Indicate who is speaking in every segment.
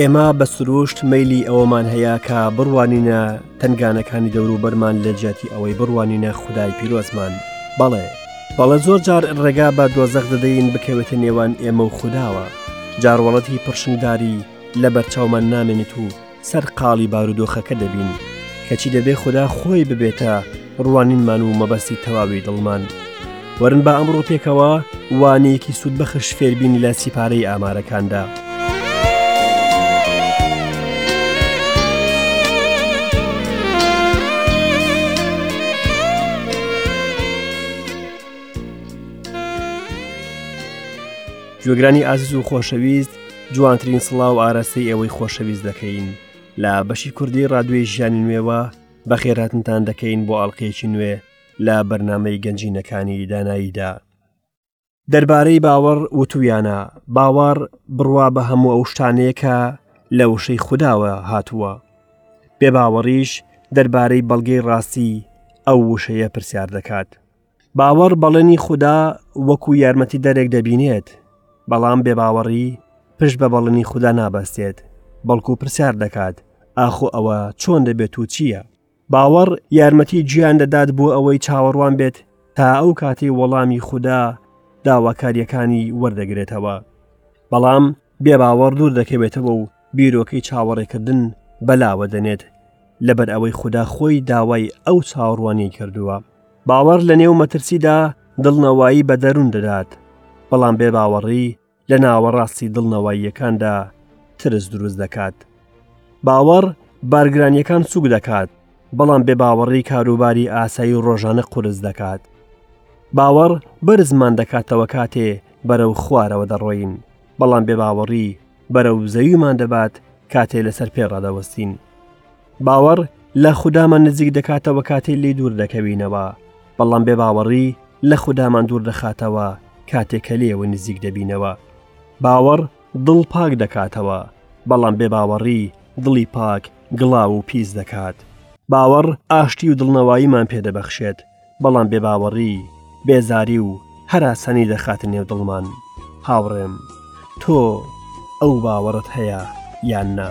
Speaker 1: ئێمە بە سروشت مەلی ئەوەمان هەیە کە بڕوانینە تنگانەکانی دەوروبەرمان لە جیاتی ئەوەی بڕوانینە خدای پیرۆزمان بەڵێ بەڵە زۆر جار ڕێگا بە دۆزەخ دەدەین بکەوێتە نێوان ئێمە و خودداوە جاڕوەڵەتی پرشنگداری لەبەرچاومان نامێنێت و سەرقاڵی بارودۆخەکە دەبین کەچی دەبێ خوددا خۆی ببێتە ڕوانینمان و مەبەستی تەواوی دڵمان وەرن بە ئەمڕۆ پێکەوە وانەیەکی سوود بەخش فێربین لە سیپارەی ئامارەکاندا. گوێگرانی ئازیز و خۆشەویست جوانترین سڵاو و ئاراستەی ئێوەی خۆشەویست دەکەین لە بەشی کوردی ڕادوێ ژیانی نوێوە بە خێراتنتان دەکەین بۆ ئاڵلقەیەکی نوێ لە بەرنمەی گەنجینەکانی داناییدا. دەربارەی باوەڕ وتویانە باوەڕ بڕوا بە هەموو ئەو شتانەیەکە لە وشەی خودداوە هاتووە. بێباوەڕیش دەربارەی بەڵگەی ڕاستی ئەو وشەیە پرسیار دەکات. باوەڕ بەڵێنی خودا وەکو یارمەتیدەرێک دەبینێت بەڵام بێباوەڕی پشت بە بەڵێنی خودا نابەستێت بەڵکو پرسیار دەکات ئاخۆ ئەوە چۆن دەبێت و چییە باوەڕ یارمەتی گیان دەدات بۆ ئەوەی چاوەڕوان بێت تا ئەو کاتی وەڵامی خودا داواکاریەکانی وەردەگرێتەوە بەڵام بێ باوەڕ دوور دەکەوێتەوە و بیرۆکەی چاوەڕێکردن بەلاوە دەنێت لەبەر ئەوەی خوددا خۆی داوای ئەو چاوەڕوانی کردووە باوەڕ لە نێو مەترسیدا دڵنەوایی بە دەروون دەدات بەڵام بێ باوەڕی لە ناوەڕاستی دڵنەوەییەکاندا ترس دروست دەکات باوەڕ بارگرانیەکان سوک دەکات بەڵام بێ باوەڕی کاروباری ئاسایی و ڕۆژانە قورس دەکات باوەڕ بەرزمان دەکاتەوە کاتێ بەرەو خوارەوە دەڕۆین بەڵام بێ باوەڕی بەرەو زەویمان دەبات کاتێ لەسەر پێ ڕادەوەستین باوەڕ لە خودامان نزیک دەکاتەوە کاتێ لی دوور دەکەوینەوە بەڵام بێ باوەڕی لە خودامان دوور دەخاتەوە کاتێک کە لێوە نزیک دەبینەوە باوەڕ دڵ پاک دەکاتەوە، بەڵام بێباوەڕی دڵی پاک گڵاو و پیس دەکات. باوەڕ ئاشتی و دڵنەواییمان پێ دەبەخشێت، بەڵام بێباوەڕی بێزاری و هەراسانی دەخاتە نێو دڵمان. هاوڕێم، تۆ ئەو باوەڕەت هەیە یان نا؟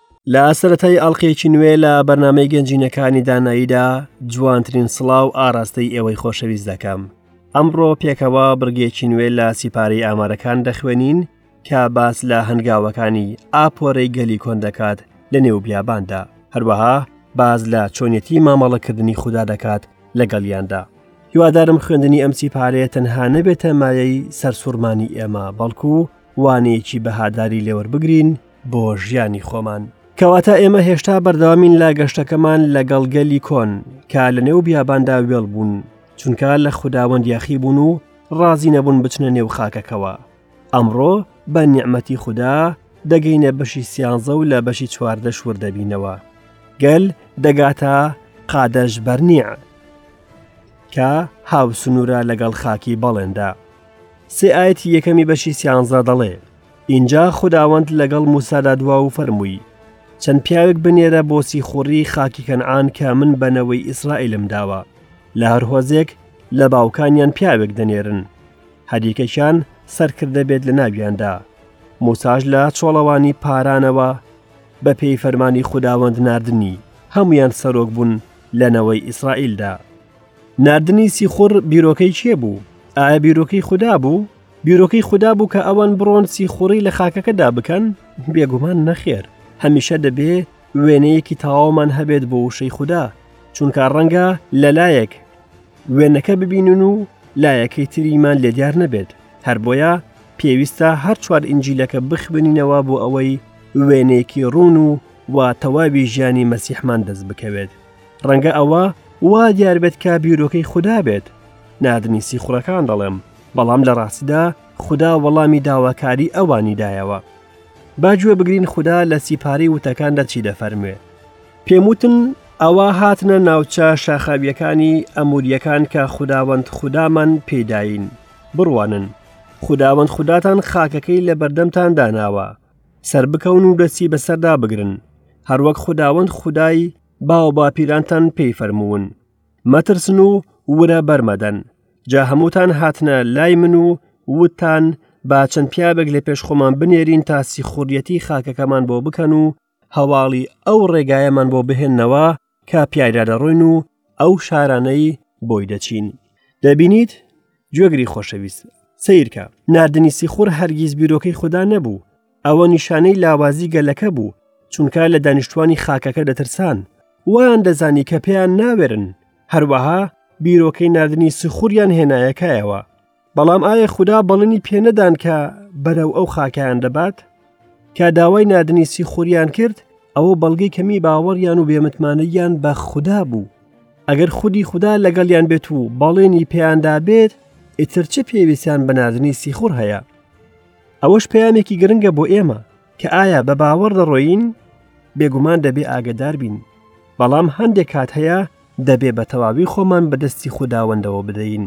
Speaker 1: لە سەرەتای ئاڵلقەیەکی نوێ لە بەرنمەی گەنجینەکانی داناییدا جوانترین سڵاو ئاراستەی ئێوەی خۆشەویست دەکەم ئەمڕۆ پێکەوە بڕگێکی نوێ لە سیپارەی ئامارەکان دەخوێنین کە باس لە هەنگاوەکانی ئاپۆرەی گەلی کۆن دەکات لە نێو بیاباندا هەروەها باز لە چۆنیەتی مامەڵەکردنی خوددا دەکات لەگەڵیاندا هیوادارم خوێندنی ئەم سیپارەیە تەنها نەبێتە مایەی سەرسوڕمانی ئێمە بەڵکو وانەیەکی بەهاداری لێوەربگرین بۆ ژیانی خۆمان. کەواتە ئێمە هێشتا بەردەوامین لە گەشتەکەمان لەگەڵ گەلی کۆن کە لە نێو بیاباندا وێڵ بوون چونکە لە خودداوەند یاخی بوون و ڕازی نەبوون بچنە نێو خاکەکەوە ئەمڕۆ بە نیعممەتی خوددا دەگەینە بەشی سیانزە و لە بەشی چواردە شوور دەبینەوە گەل دەگاتە قادەش بەرنیە کە هاوسنوورە لەگەڵ خاکی بەڵێندا. سێ ئایەتی یەکەمی بەشی سیانزا دەڵێ ئینجا خوداوەند لەگەڵ موسادا دوا و فەرمووی چەند پیاوێک بنێرە بۆ سیخوڕی خاکی کەنعان کە من بەنەوەی ئیسرائیلم داوە لە هەر هۆزێک لە باوکانیان پیاوێک دەنێرن هەریەکەشان سەرکردە بێت لە ناویاندا موساژ لە چۆڵەوانی پارانەوە بە پێی فەرمانی خوداوەند نردنی هەمویان سەرۆک بوون لە نەوەی ئیسرائیلدا ناردنی سیخوڕ بیرۆکەی کێ بوو؟ ئایا بیرۆکەی خودا بوو؟ بیرۆکەی خودا بوو کە ئەوان بڕۆن سیخوڕی لە خاکەکەدا بکەن؟ بێگومان نەخێر، هەمیشە دەبێ وێنەیەکی تەواومان هەبێت بۆ وشەی خودا، چونکە ڕەنگە لە لایەک وێنەکە ببینن و لایەکەی تریمان لێ دیار نەبێت، هەر بۆیە پێویستە هەر چوار ئینجیلەکە بخوێنینەوە بۆ ئەوەی وێنەیەکی ڕوون و وا تەواوی ژیانی مەسیحمان دەست بکەوێت. ڕەنگە ئەوە وا دیاربێت کە بیرۆکەی خودا بێت نادنی سیخوڕەکان دەڵێم بەڵام لە ڕاستیدا خدا وەڵامی داواکاری ئەوانی دایەوە باجوێ بگرین خدا لە سیپارەی وتەکان دەچی دەفەرموێ پێم وتن ئەوە هاتنە ناوچە شاخاویەکانی ئەموریەکان کە خداوەند خودامان پێداین بڕوانن خداوەند خوداتان خاکەکەی لە بەردەمتان داناوە سەربکەون و دەستی بەسەردا بگرن هەروەک خداوەند خودای باو باپیرانتان پێی فەرموون مەترسن و ورە بەرمەدەن جا هەمووتان هاتنە لای من و وتان با چەند پیاوێک لە پێش خۆمان بنێرین تا سیخوڕیەتی خاکەکەمان بۆ بکەن و هەواڵی ئەو ڕێگایەمان بۆ بهێنەوە کە پیایدا دەڕۆین و ئەو شارانەی بۆی دەچین دەبینیت گوێگری خۆشەویست سیرکە نردنی سیخور هەرگیز بیرۆکەی خوددا نەبوو ئەوە نیشانەی لاوازی گەلەکە بوو چونکە لە دانیشتوانی خاکەکە دەترسان وان دەزانی کە پێیان ناوێرن هەروەها بیرۆکەی نردنی سیخوریان هێنایەکایەوە بەڵام ئایا خوددا بەڵێنی پێنەدان کە بەرەو ئەو خاکیان دەبات کە داوای نادنی سیخوریان کرد ئەوە بەڵگەی کەمی باوەڕیان و بێمتمانەیان بە خوددا بوو ئەگەر خودی خوددا لەگەڵیان بێت و بەڵێنی پێیاندا بێت ئیتر چ پێویستیان بە نادنی سیخور هەیە ئەوەش پەیامێکی گرنگە بۆ ئێمە کە ئایا بە باوەڕ دەڕۆین بێگومان دەبێ ئاگدار بین بەڵام هەندێک کات هەیە دەبێ بە تەواوی خۆمان بەدەستی خودداوەندەوە بدەین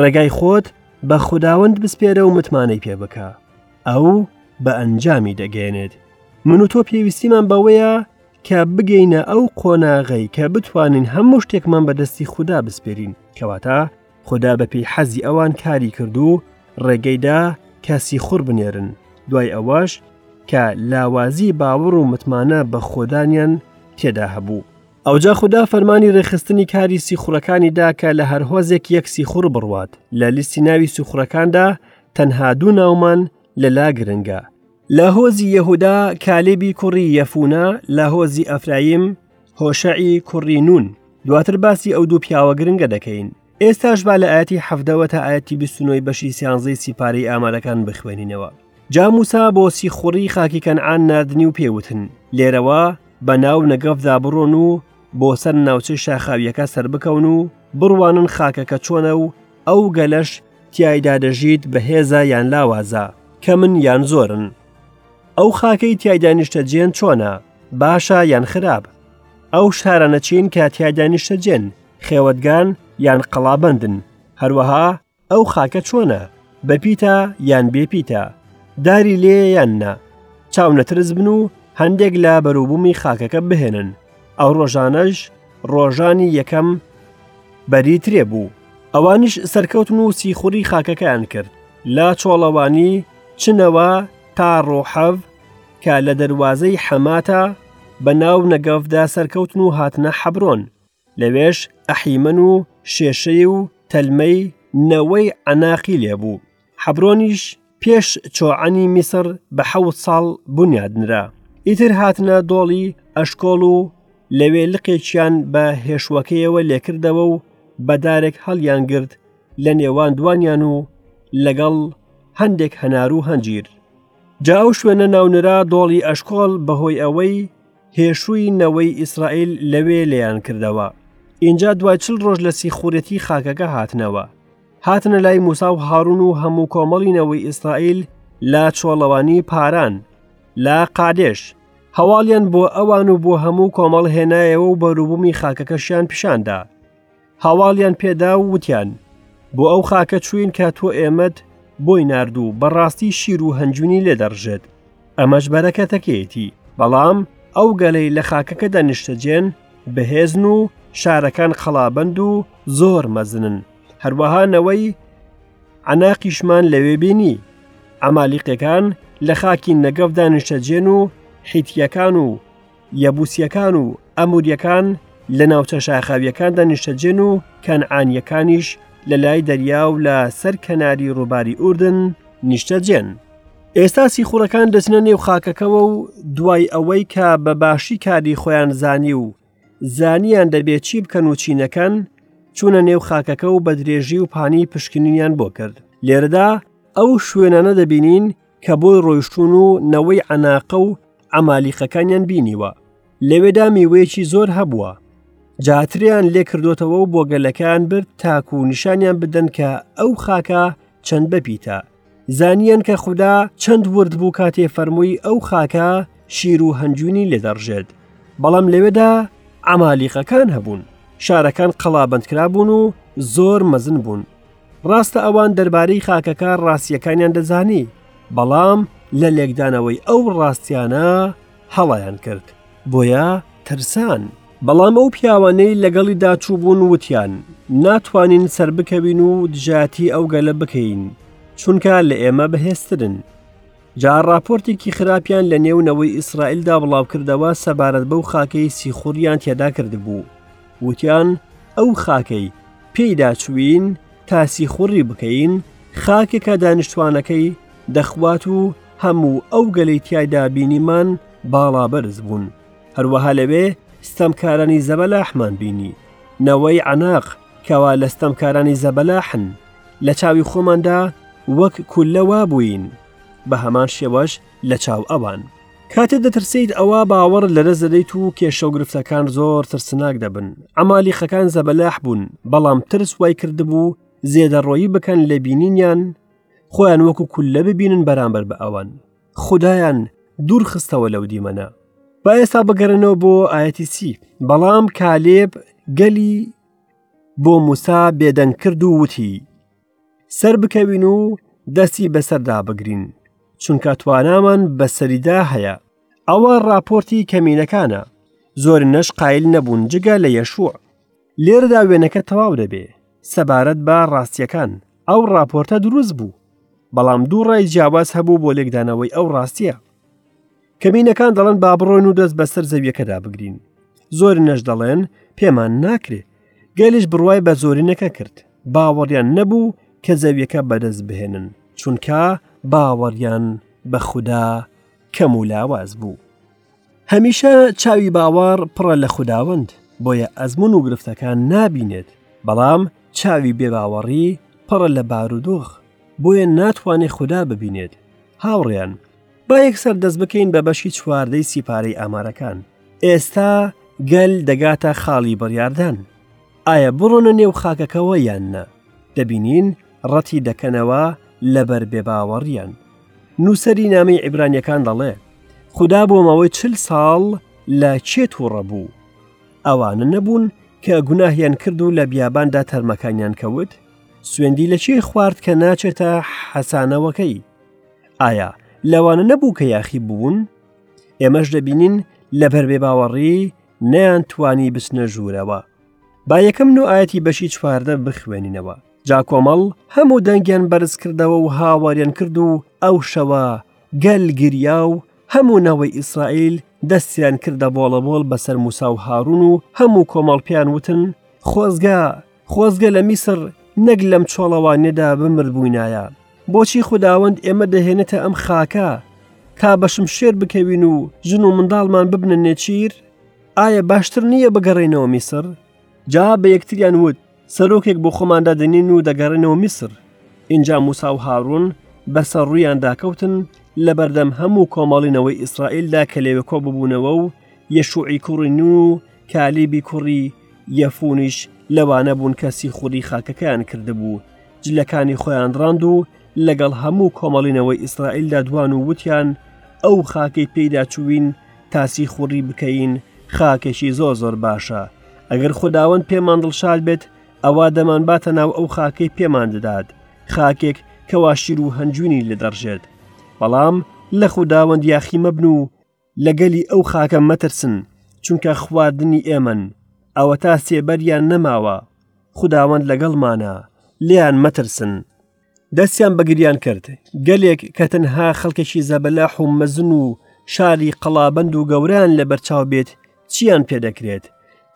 Speaker 1: ڕێگای خۆت بە خودداوەند بسپێرە و متمانەی پێ بکە ئەو بە ئەنجامی دەگەێنێت من و تۆ پێویستیمان بەوەیە کە بگەینە ئەو قۆناغی کە بتوانین هەموو شتێکمان بەدەستی خوددا بسپێرین کەواتە خدا بەپێی حەزی ئەوان کاری کرد و ڕێگەیدا کە سیخوڕ بنێرن دوای ئەوەش کە لاوازی باوەڕ و متمانە بە خۆدانیان تێدا هەبوو ئەوجا خدا فەرمانی ڕێخستنی کاری سیخوڕەکانی دا کە لە هەرهۆزێک یەک سیخوڕ بڕوات لە لیستی ناوی سیخوڕەکاندا تەنها دوو ناومان لەلا گرنگە لە هۆزی یەهودا کالێبی کوڕی یەفونا لە هۆزی ئەفرایم هۆشەعی کوڕی نون دواتر باسی ئەو دوو پیاوە گرنگە دەکەین ئێستاش با لە ئاەتی حەفدەوە تا ئاەتی بیستنەوەی بەشی سیانزەی سیپارەی ئامارەکان بخوێنینەوە جاموسا بۆ سیخوڕی خاکی کەنعان نردنی و پێوتن لێرەوە بە ناو نەگەفدا بڕۆن و بۆ سەر ناوچەی شاخاویەکە سەر بکەون و بڕوانن خاکەکە چۆنە و ئەو گەلەش تایدا دەژیت بەهێزە یان لاوازە کە من یان زۆرن ئەو خاکەی تایدا نیشتەجێن چۆنە باشە یان خراپ ئەو شارانە چین کە تیادا نیشتەجێن خێوەتگان یان قەڵابندن هەروەها ئەو خاکە چۆنە بەپیتە یان بێپیتە داری لێ یان نا چاو نەترس بن و هەندێک لە بەروبوومی خاکەکە بهێنن ئەو ڕۆژانەش ڕۆژانی یەکەم بەری ترێ بوو ئەوانش سەرکەوتن و سیخوری خاکەکەیان کرد لە چۆڵەوانی چنەوە تا ڕۆحەڤ کە لە دەروازەی حەماتا بە ناو نەگەڤدا سەرکەوتن و هاتنە حەبرۆن، لەوێش ئەحیمەن و شێشەی و تەلمەی نەوەی عەناقی لێ بوو، حەبرۆنیش پێش چۆعەنی میسڕ بە حەوت ساڵ بونیاد نرا، ئیتر هاتنە دۆڵی ئەشکۆڵ و لەوێ لقێکیان بە هێشووەکەیەوە لێ کردەوە و بە دارێک هەڵیان گرت لە نێوان دوانیان و لەگەڵ هەندێک هەنار و هەنجیر. جا ئەو شوێنە ناونرا دۆڵی ئەشکۆڵ بەهۆی ئەوەی هێشووی نەوەی ئیسرائیل لەوێ لێیان کردەوە ئینجا دوای چل ڕۆژ لە سیخورەتی خاکەکە هاتنەوە هاتنە لای موسا و هاڕون و هەموو کۆمەڵی نەوەی ئیسرائیل لە چۆڵەوانی پاران لە قادێش هەواڵیان بۆ ئەوان و بۆ هەموو کۆمەڵ هێنایەوە و بەروبوومی خاکەکەشیان پیشاندا هەواڵیان پێدا و وتیان بۆ ئەو خاکە چوین کە تۆ ئێمەت بۆی نرد و بەڕاستی شیر و هەنجونی لێ دەڕژێت ئەمەش بەرەکەتەکەیەتی بەڵام ئەو گەلەی لە خاکەکەدا نیشتەجێن بەهێزن و شارەکان قەڵابند و زۆر مەزنن هەروەها نەوەی عەناقیشمان لەوێ بینی ئەمالیقەکان لە خاکی نەگەف دانیشتەجێن و حیتیەکان و یەبووسییەکان و ئەموورییەکان لە ناوچە شاخاوییەکاندا نیشتەجێن و کەنعانییەکانیش لە لای دەریا و لە سەر کەناری ڕووباری ئوردن نیشتەجێن. ئێستا سیخوڕەکان دەچنە نێو خاکەکەوە و دوای ئەوەی کە بە باشی کاری خۆیان زانی و زانیان دەبێت چی بکەن و چی نەکەن، چوونە نێو خاکەکە و بە درێژی و پانی پشکنینیان بۆ کرد. لێرەدا ئەو شوێنانە دەبینین کە بۆی ڕۆیشتون و نەوەی عەناقە و عەمالیقەکانیان بینیوە لەوێدا میوەیەکی زۆر هەبووە جاتریان لێ کردوتەوە و بۆ گەلەکان برد تاکو و نیشانیان بدەن کە ئەو خاکە چەند بەپیتە زانیان کە خوددا چەند ورد بوو کاتێ فەرمووی ئەو خاکە شیر و هەنجوینی لێ دەڕژێت بەڵام لەوێدا عمالیقەکان هەبوون شارەکان قەڵا بەندکرابوون و زۆر مەزن بوون ڕاستە ئەوان دەربارەی خاکەکە ڕاستییەکانیان دەزانی بەڵام لە لێکدانەوەی ئەو ڕاستیانە هەڵیان کرد بۆیە ترسان. بەڵام ئەو پیاوانەی لەگەڵی داچووبوون وتیان ناتوانین سەر بکەوین و دژایەتی ئەو گەلە بکەین چونکە لە ئێمە بەهێزترن. جا ڕاپۆرتێکی خراپیان لە نێو نەوەی ئیسرائیلدا بڵاوکردەوە سەبارەت بەو خاکەی سیخوڕیان تێدا کردبوو. وتیان ئەو خاکەی پێیدا چووین تا سیخوڕی بکەین خاکێکە دانیشتوانەکەی دەخوات و هەموو ئەو گەلەی تایدا بینیمان باڵا بەرز بوون هەروەها لەوێ ستەمکارانی زەبەلاحمان بینی نەوەی عەناق کەوا لە ستەمکارانی زەبەلاحن لە چاوی خۆماندا وەک کولە وابووین بە هەمان شێوەش لە چاو ئەوان. کاتێ دەترسێیت ئەوا باوەڕت لەدەست دەدەیت و کێشە و گرفتەکان زۆر ترسناک دەبن. عەمالیقەکان زەبەلاح بوون، بەڵام ترس وای کردبوو زێدەڕۆیی بکەن لە بینینیان، خۆیان وەکو کوللە ببینن بەرامبەر بە ئەوان. خودایان دوور خستەوە لەو دیمەنە. با ئێستا بگەرێنەوە بۆ ئایەتی سی. بەڵام کالێب گەلی بۆ موسا بێدەنگ کرد و وتی، سەربکەوین و دەستی بەسەردا بگرین چونکە توانامان بەسەریدا هەیە ئەوە راپۆرتی کەمینەکانە زۆر نەش قایل نەبوون جگە لە یەشوع لێرەدا وێنەکە تەواو دەبێ سەبارەت بە ڕاستیەکان ئەو راپۆرتە دروست بوو بەڵام دوو ڕای جیاواز هەبوو بۆ لێکدانەوەی ئەو ڕاستیە کەمینەکان دەڵێن با بڕۆین و دەست بەسەر زەویەکەدا بگرین زۆر نەش دەڵێن پێمان ناکرێت گەلیش بڕوای بە زۆرینەکە کرد باوەڕیان نەبوو کە زەویەکە بەدەست بهێنن چونکە باوەڕیان بە خوددا کەم و لاواز بوو هەمیشە چاوی باوەڕ پڕە لە خودداوەند بۆیە ئەزمون و گرفتەکان نابینێت بەڵام چاوی بێباوەڕی پڕە لە بارودۆخ بۆیە ناتوانێت خوددا ببینێت هاوڕیان با یەکسەر دەست بکەین بە بەشی چواردەی سیپارەی ئامارەکان ئێستا گەل دەگاتە خاڵی بڕاردان ئایا بڕۆنە نێو خاکەکەەوە یان نە دەبینین ڕەتی دەکەنەوە لەبەر بێباوەڕیان نووسری نامی ئیبرانیەکان دەڵێ خدا بۆ ماوەی چل ساڵ لە چێ تووڕە بوو ئەوانە نەبوون کە گوناهیان کرد و لە بیاباندا تەرمەکانیان کەوت سوێندی لە چێ خوارد کە ناچێتە حەسانەوەکەی ئایا لەوانە نەبوو کە یاخی بوون ئێمەش دەبینین لە بەر بێ باوەڕی نیان توانی بچنە ژوورەوە با یەکەم نو ئاەتی بەشی چواردە بخوێنینەوە جا کۆمەڵ هەموو دەنگیان بەرز کردەوە و هاواریان کرد و ئەو شەوە گەل گریا و هەموو نەوەی ئیسرائیل دەستیان کردە بۆڵە بۆڵ بەسەر موسا و هاڕون و هەموو کۆمەڵپیان وتن خۆزگە خۆزگە لە میسر نەک لەم چۆڵەوانێدا بمرد بووینایە بۆچی خودداوەند ئێمە دەهێنێتە ئەم خاکە تا بەشم شێر بکەوین و ژن و منداڵمان ببنە نێچیر ئایا باشتر نییە بگەڕێنەوە میسر جا بە یەکتریان وت سەرۆکێک بۆ خۆماندا دەنین و دەگەڕێنەوە میسر اینجا موسا و هاڕون بەسەر ڕویان داکەوتن لە بەردەم هەموو کۆمەڵینەوەی ئیسرائیلدا کە لێوە کۆ ببوونەوە و یەشوعی کوڕی نوو و کالیبی کوڕی یەفونیش لەوانە بوون کە سیخوڕی خاکەکەیان کردبوو جلەکانی خۆیان ڕاند و لەگەڵ هەموو کۆمەڵینەوەی ئیسرائیلدا دوان و وتیان ئەو خاکەی پێیدا چوین تاسی خوڕی بکەین خاکێکی زۆر زۆر باشە ئەگەر خداوەند پێمان دڵشاد بێت ئەوە دەمان باتە ناو ئەو خاکەی پێمان دەدات خاکێک کەواشیر و هەنجوینی لە دەڕژێت بەڵام لە خودداوەند یاخی مەبن و لە گەلی ئەو خاکە مەترسن چونکە خواردنی ئێمەن ئەوەتا سێبەریان نەماوە خداوەند لەگەڵمانە لێیان مەترسن دەستیان بەگریان کرد گەلێک کە تەنها خەڵکێکی زەبەلاح و مەزن و شاری قەڵابند و گەوران لە بەرچاو بێت چیان پێدەکرێت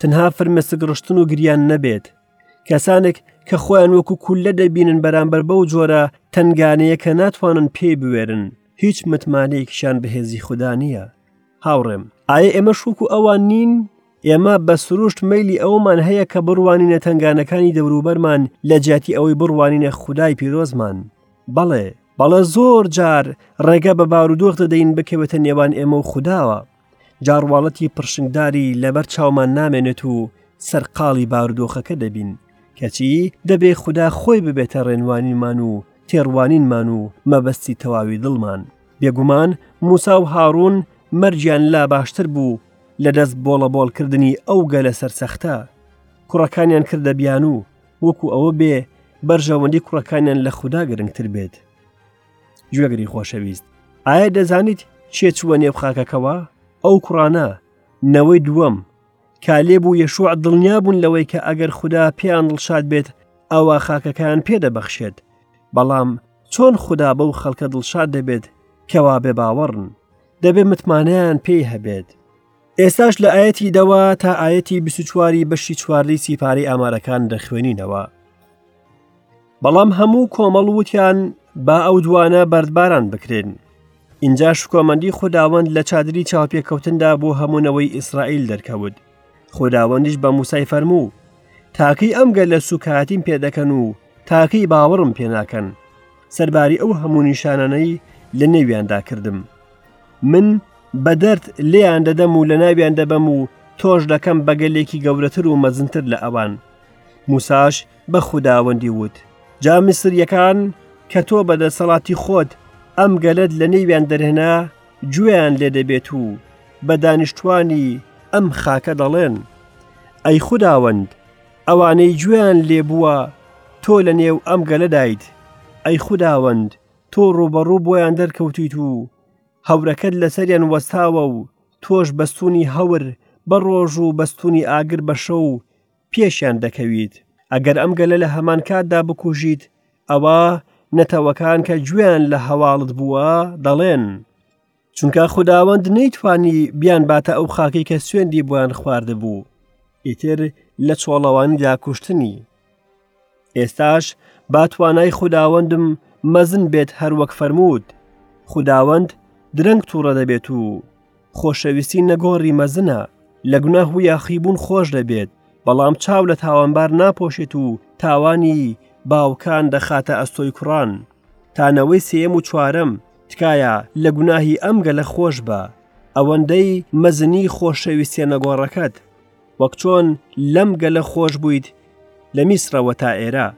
Speaker 1: تەنها فرمێسک ڕشتن و گریان نەبێت کەسانێک کە خۆیان وەکو کولە دەبینن بەرامبەر بەو جۆرە تنگانەیە کە ناتوانن پێی بوێرن هیچ متمانەیەکیشان بەهێزی خودا نییە هاوڕێم ئایا ئێمە شوک و ئەوان نین ئێمە بە سروشت مەلی ئەومان هەیە کە بڕوانینە تنگانەکانی دەوروبەرمان لە جیاتی ئەوەی بڕوانینە خودای پیرۆزمان بەڵێ بەڵە زۆر جار ڕێگە بە بارودۆخ دەدەین بکەوێتە نێوان ئێمە و خودداوە جا ڕواڵەتی پڕشنگداری لەبەر چاومان نامێنێت و سەرقاڵی بارودۆخەکە دەبین کەچی دەبێ خوددا خۆی ببێتە ڕێنوانیمان و تێڕوانینمان و مەبەستی تەواوی دڵمان بێگومان موسا و هاڕون مەرجیان لا باشتر بوو لە دەست بۆڵە بۆڵکردنی ئەو گەلە سەرسەختە کوڕەکانیان کردە بیان و وەکو ئەوە بێ بەرژەوەندی کوڕەکانیان لە خوددا گرنگتر بێت گوێگری خۆشەویست ئایا دەزانیت چێ چووە نێو خاکەکەوە ئەو کوڕانە نەوەی دووەم کالێ بوو یەشوع دڵنیا بوون لەوەی کە ئەگەر خوددا پێیان دڵشاد بێت ئەوە خاکەکان پێدەبەخشێت بەڵام چۆن خوددا بەو خەڵکە دڵشاد دەبێت کەوا بێ باوەڕن دەبێ متمانیان پێی هەبێت ئێستاش لە ئاەتی دەوە تا ئاەتی 24واری بەشی چواردەی سیپارەی ئامارەکان دەخوێنینەوە بەڵام هەموو کۆمەڵ وتیان با ئەو دوانە بەردباران بکرێن اینجا شکۆمەندی خودداوەند لە چادری چاوپێکەوتندا بۆ هەمونەوەی ئیسرائیل دەرکەوت خودداوەندیش بە موسای فەرموو تاکەی ئەم گەل لە سوکایەتیم پێدەکەن و تاکەی باوەڕم پێناکەن سەرباری ئەو هەموو نیشانانەی لە نێویاندا کردم من بە دەرد لێیان دەدەم و لە ناویان دەبەم و تۆش دەکەم بەگەلێکی گەورەتر و مەزنتر لە ئەوان موساش بە خوداوەندی وت جا میسریەکان کە تۆ بە دەسەڵاتی خۆت ئەم گەلت لە نێویان دەرهێنا گوێیان لێ دەبێت و بە دانیشتوانی ئەم خاکە دەڵێن ئەی خوداوەند ئەوانەی گوێیان لێ بووە تۆ لە نێو ئەم گەلەدایت ئەی خوداوەند تۆ ڕوبەڕوو بۆیان دەرکەوتیت و هەورەکەت لەسەریان وەستاوە و تۆش بەستونی هەور بە ڕۆژ و بەستونی ئاگر بەشە و پێشیان دەکەویت ئەگەر ئەم گەلە لە هەمان کاتدا بکوژیت ئەوە نەتەوەکان کە گوێیان لە هەواڵت بووە دەڵێن چونکە خداوەند نەیتوانی بیان باتە ئەو خاکی کە سوێندی بۆیان خواردبوو ئیتر لە چۆڵەوانیدا کوشتنی ئێستاش با توانای خوداوەندم مەزن بێت هەروەک فەرمووت خوداوەند درەنگ تووڕە دەبێت و خۆشەویستی نەگۆڕی مەزنە لە گوناه و یاخیبوون خۆش دەبێت بەڵام چاو لە تاوانبار ناپۆشێت و تاوانی باوکان دەخاتە ئەستۆی کوڕان تانەوەی سێەم و چوارم تکایە لە گوناهی ئەم گەلە خۆش بە ئەوەندەی مەزنی خۆشەویستە نەگۆڕەکەت وەک چۆن لەم گەلە خۆش بوویت لە میسرەوە تا ئێرە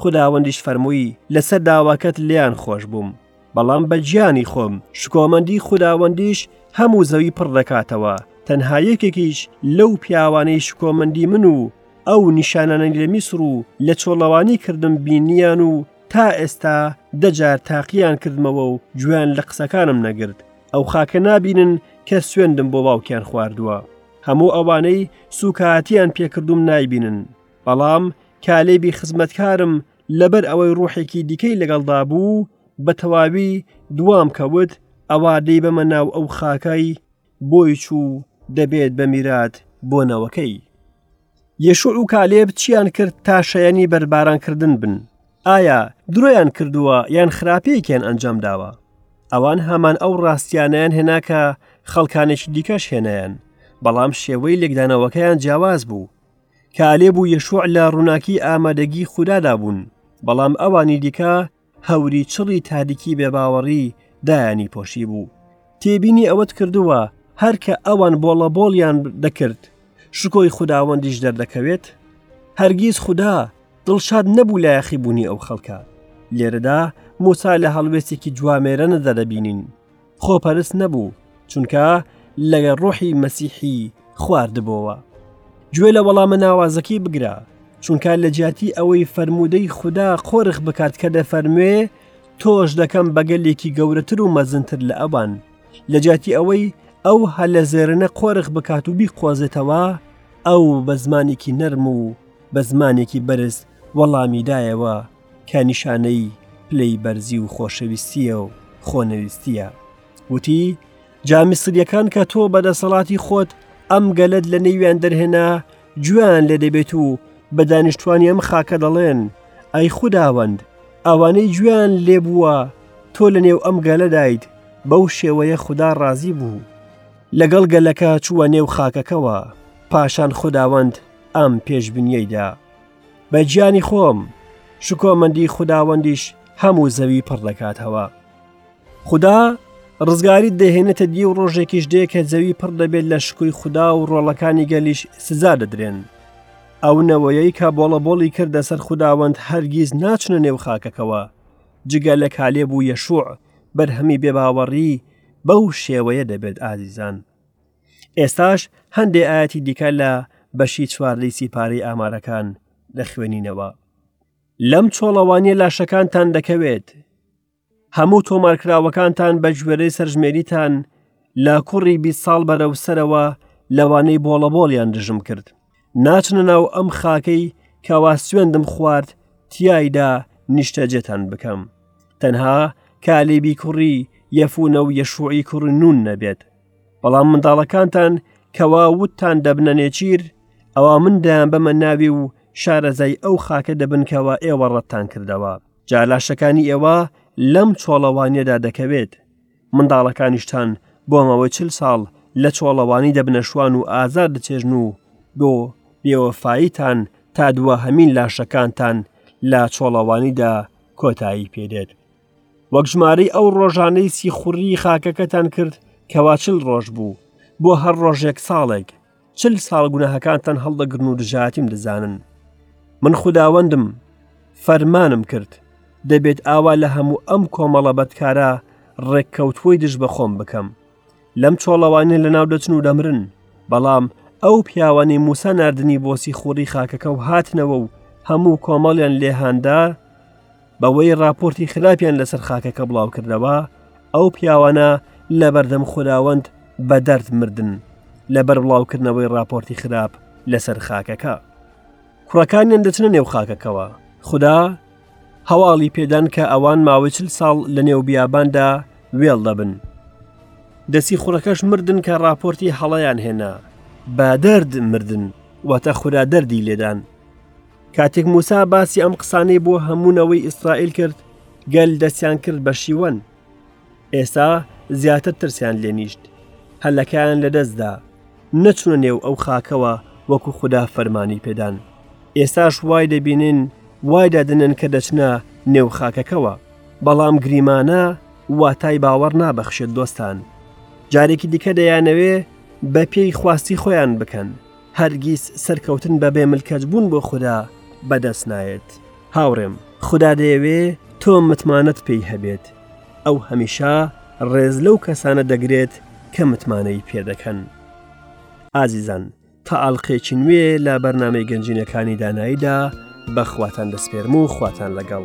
Speaker 1: خداوەندیش فەرمووی لەسەر داواکەت لێیان خۆش بووم بەڵام بە گیانی خۆم شکۆمەندی خداوەندیش هەموو زەوی پڕ دەکاتەوە تەنها یەکێکیش لەو پیاوانەی شکۆمەندی من و ئەو نیشانانەی لە میسر و لە چۆڵەوانی کردم بینیان و تا ئێستا دەجار تاقییان کردمەوە و گوێیان لە قسەکانم نەگرت ئەو خاکە نابینن کە سوێندم بۆ باوکیان خواردووە. هەموو ئەوانەی سووکایەتییان پێ کردووم نایبینن، بەڵام کالێبی خزمەتکارم لەبەر ئەوەی ڕووحێکی دیکەی لەگەڵدا بوو، بە تەواوی دوام کەوت، ئەوا دەیبەمە ناو ئەو خاکەی بۆی چوو و دەبێت بە میرات بۆ نەوەکەی. یەشوع و کالێب چیان کرد تا شایەنی بەربارانکردن بن؟ ئایا درۆیان کردووە یان خراپەیەکیان ئەنجام داوە؟ ئەوان هەمان ئەو ڕاستیانەیان هێنا کە خەڵکانێکی دیکەش هێنایان، بەڵام شێوەی لێکدانەوەکەیان جیاواز بوو. کالێب و یەشوع لە ڕووناکی ئامادەگی خودادا بوون، بەڵام ئەوانی دیکە هەوری چڕی تاریکی بێباوەڕی دایانی پۆشی بوو تێبینی ئەوەت کردووە هەرکە ئەوان بۆڵە بۆڵیان دەکرد شکۆی خودداوەندیش دەردەکەوێت هەرگیز خوددا دڵشاد نەبوو لە یاخی بوونی ئەو خەڵکە لێرەدا موسا لە هەڵوێستێکی جوامێرە نەدەدەبینین خۆپەرست نەبوو چونکە لەگە ڕۆحی مەسیحی خواردبەوە گوێ لە وەڵامە ناوازەکەی بگرە چونکە لە جیاتی ئەوەی فەرموودەی خوددا قۆرخ بکات کە دەفەرموێ تۆش دەکەم بەگەلێکی گەورەتر و مەزنتر لە ئەوان لە جیاتی ئەوەی ئەو هەل لە زێرنە قۆرخ بکات و بیقۆزێتەوە ئەو بە زمانێکی نەرم و بە زمانێکی بەرز وەڵامی دایەوە کە نیشانەی پلەی بەرزی و خۆشەویستیە و خۆنەویستیە وتی جامیسریەکان کە تۆ بەدەسەڵاتی خۆت ئەم گەلت لە نێویان دەرهێنا گوێیان لێ دەبێت و بە دانیشتوانی ئەم خاکە دەڵێن ئەی خوداوەند ئەوانەی گوێیان لێ بووە تۆ لە نێو ئەم گەلەدایت بەو شێوەیە خوددا ڕازی بوو لەگەڵ گەلەکە چووە نێو خاکەکەوە پاشان خوداوەند ئەم پێشبنیەیدا بە گیانی خۆم شکۆمەندی خوداوەندیش هەموو زەوی پڕ دەکاتەوە خدا ڕزگاری دەهێنێتە دی و ڕۆژێکیش دێ کە زەوی پڕ دەبێت لە شکۆی خوددا و ڕۆڵەکانی گەلیش سزا دەدرێن ئەو نەوەیەی کە بۆڵە بۆڵی کردە سەر خودداوەند هەرگیز ناچنە نێو خاکەکەوە جگە لە کالێب و یەشوع بەرهەمی بێباوەڕی بەو شێوەیە دەبێت ئازیزان ئێستاش هەندێ ئاەتی دیکە لە بەشی چوارلیسی پارەی ئامارەکان دەخوێنینەوە لەم چۆڵەوانیە لاشەکانتان دەکەوێت هەموو تۆمارکراوەکانتان بەگوێرەی سەرژمێریتان لە کوڕی بی ساڵ بەرەو سەرەوە لەوانەی بۆڵەبۆڵیان دژم کرد ناچنە ناو ئەم خاکەی کەوا سوێندم خوارد تیایدا نیشتەجێتان بکەم تەنها کالێبی کوڕی یەفونە و یەشوعی کوڕ نون نەبێت بەڵام منداڵەکانتان کەوا وتتان دەبنە نێچیر ئەوە من دەیان بەمە ناوی و شارەزای ئەو خاکە دەبنکەوە ئێوە ڕەتان کردەوە جالاشەکانی ئێوە لەم چۆڵەوانیەدا دەکەوێت منداڵەکانیشتان بۆ ماوەی چل ساڵ لە چۆڵەوانی دەبنە شوان و ئازار دەچێژن و بۆ بێوەفاییتان تا دواهەمین لاشەکانتان لە چۆڵەوانیدا کۆتایی پێدێت وەک ژمارەی ئەو ڕۆژانەی سیخوڕی خاکەکەتان کرد کەوا چل ڕۆژ بوو بۆ هەر ڕۆژێک ساڵێک چل ساڵ گوناهەکانتان هەڵدەگرن و دژاتیم دەزانن من خودداوەندم فەرمانم کرد دەبێت ئاوا لە هەموو ئەم کۆمەڵە بەدکارە ڕێککەوتووی دژ بە خۆم بکەم لەم چۆڵەوانە لە ناو دەچن و دەمرن بەڵام ئەو پیاوانی موسا نردنی بۆسی خوڕی خاکەکە و هاتنەوە و هەموو کۆمەڵیان لێهاندا بەوەی راپۆرتی خراپیان لەسەر خاکەکە بڵاوکردەوە ئەو پیاوانە لە بەردەم خوداوەند بە دەرد مردن لە بەربڵاوکردنەوەی راپۆرتی خراپ لەسەر خاکەکە کوڕەکانیان دەچنە نێو خاکەکەەوە خدا هەواڵی پێدان کە ئەوان ماوەی چل ساڵ لە نێو بیاباندا وێڵ دەبن دەسی خورەکەش مردن کە راپۆرتی هەڵەیان هێنا بە دەرد مردن واتە خورا دەردی لێدان کاتێک موسا باسی ئەم قسانەی بۆ هەموو نەوەی ئیسرائیل کرد گەل دەستیان کرد بە شیوەن ئێستا زیاتر ترسیان لێ نیشت هەلەکەیان لەدەستدا نەچونە نێو ئەو خاکەوە وەکو خوددا فەرمانی پێدان ئێستاش وای دەبینن وای دادنن کە دەچنە نێو خاکەکەوە بەڵام گریمانە واتای باوەڕ نابەخشێت دۆستان جارێکی دیکە دەیانەوێ بە پێی خواستی خۆیان بکەن هەرگیز سەرکەوتن بەبێ ملکەچ بوون بۆ خودا بەدەست نایەت هاوڕێم خودا دەیەوێ تۆ متمانەت پێی هەبێت ئەو هەمیشە ڕێز لەو کەسانە دەگرێت کە متمانەی پێدەکەن ئازیزان تا ئاڵلقێکی نوێ لە بەرنمەی گەنجینەکانی داناییدا بەخواتان دەسپێرم و خواتان لەگەڵ.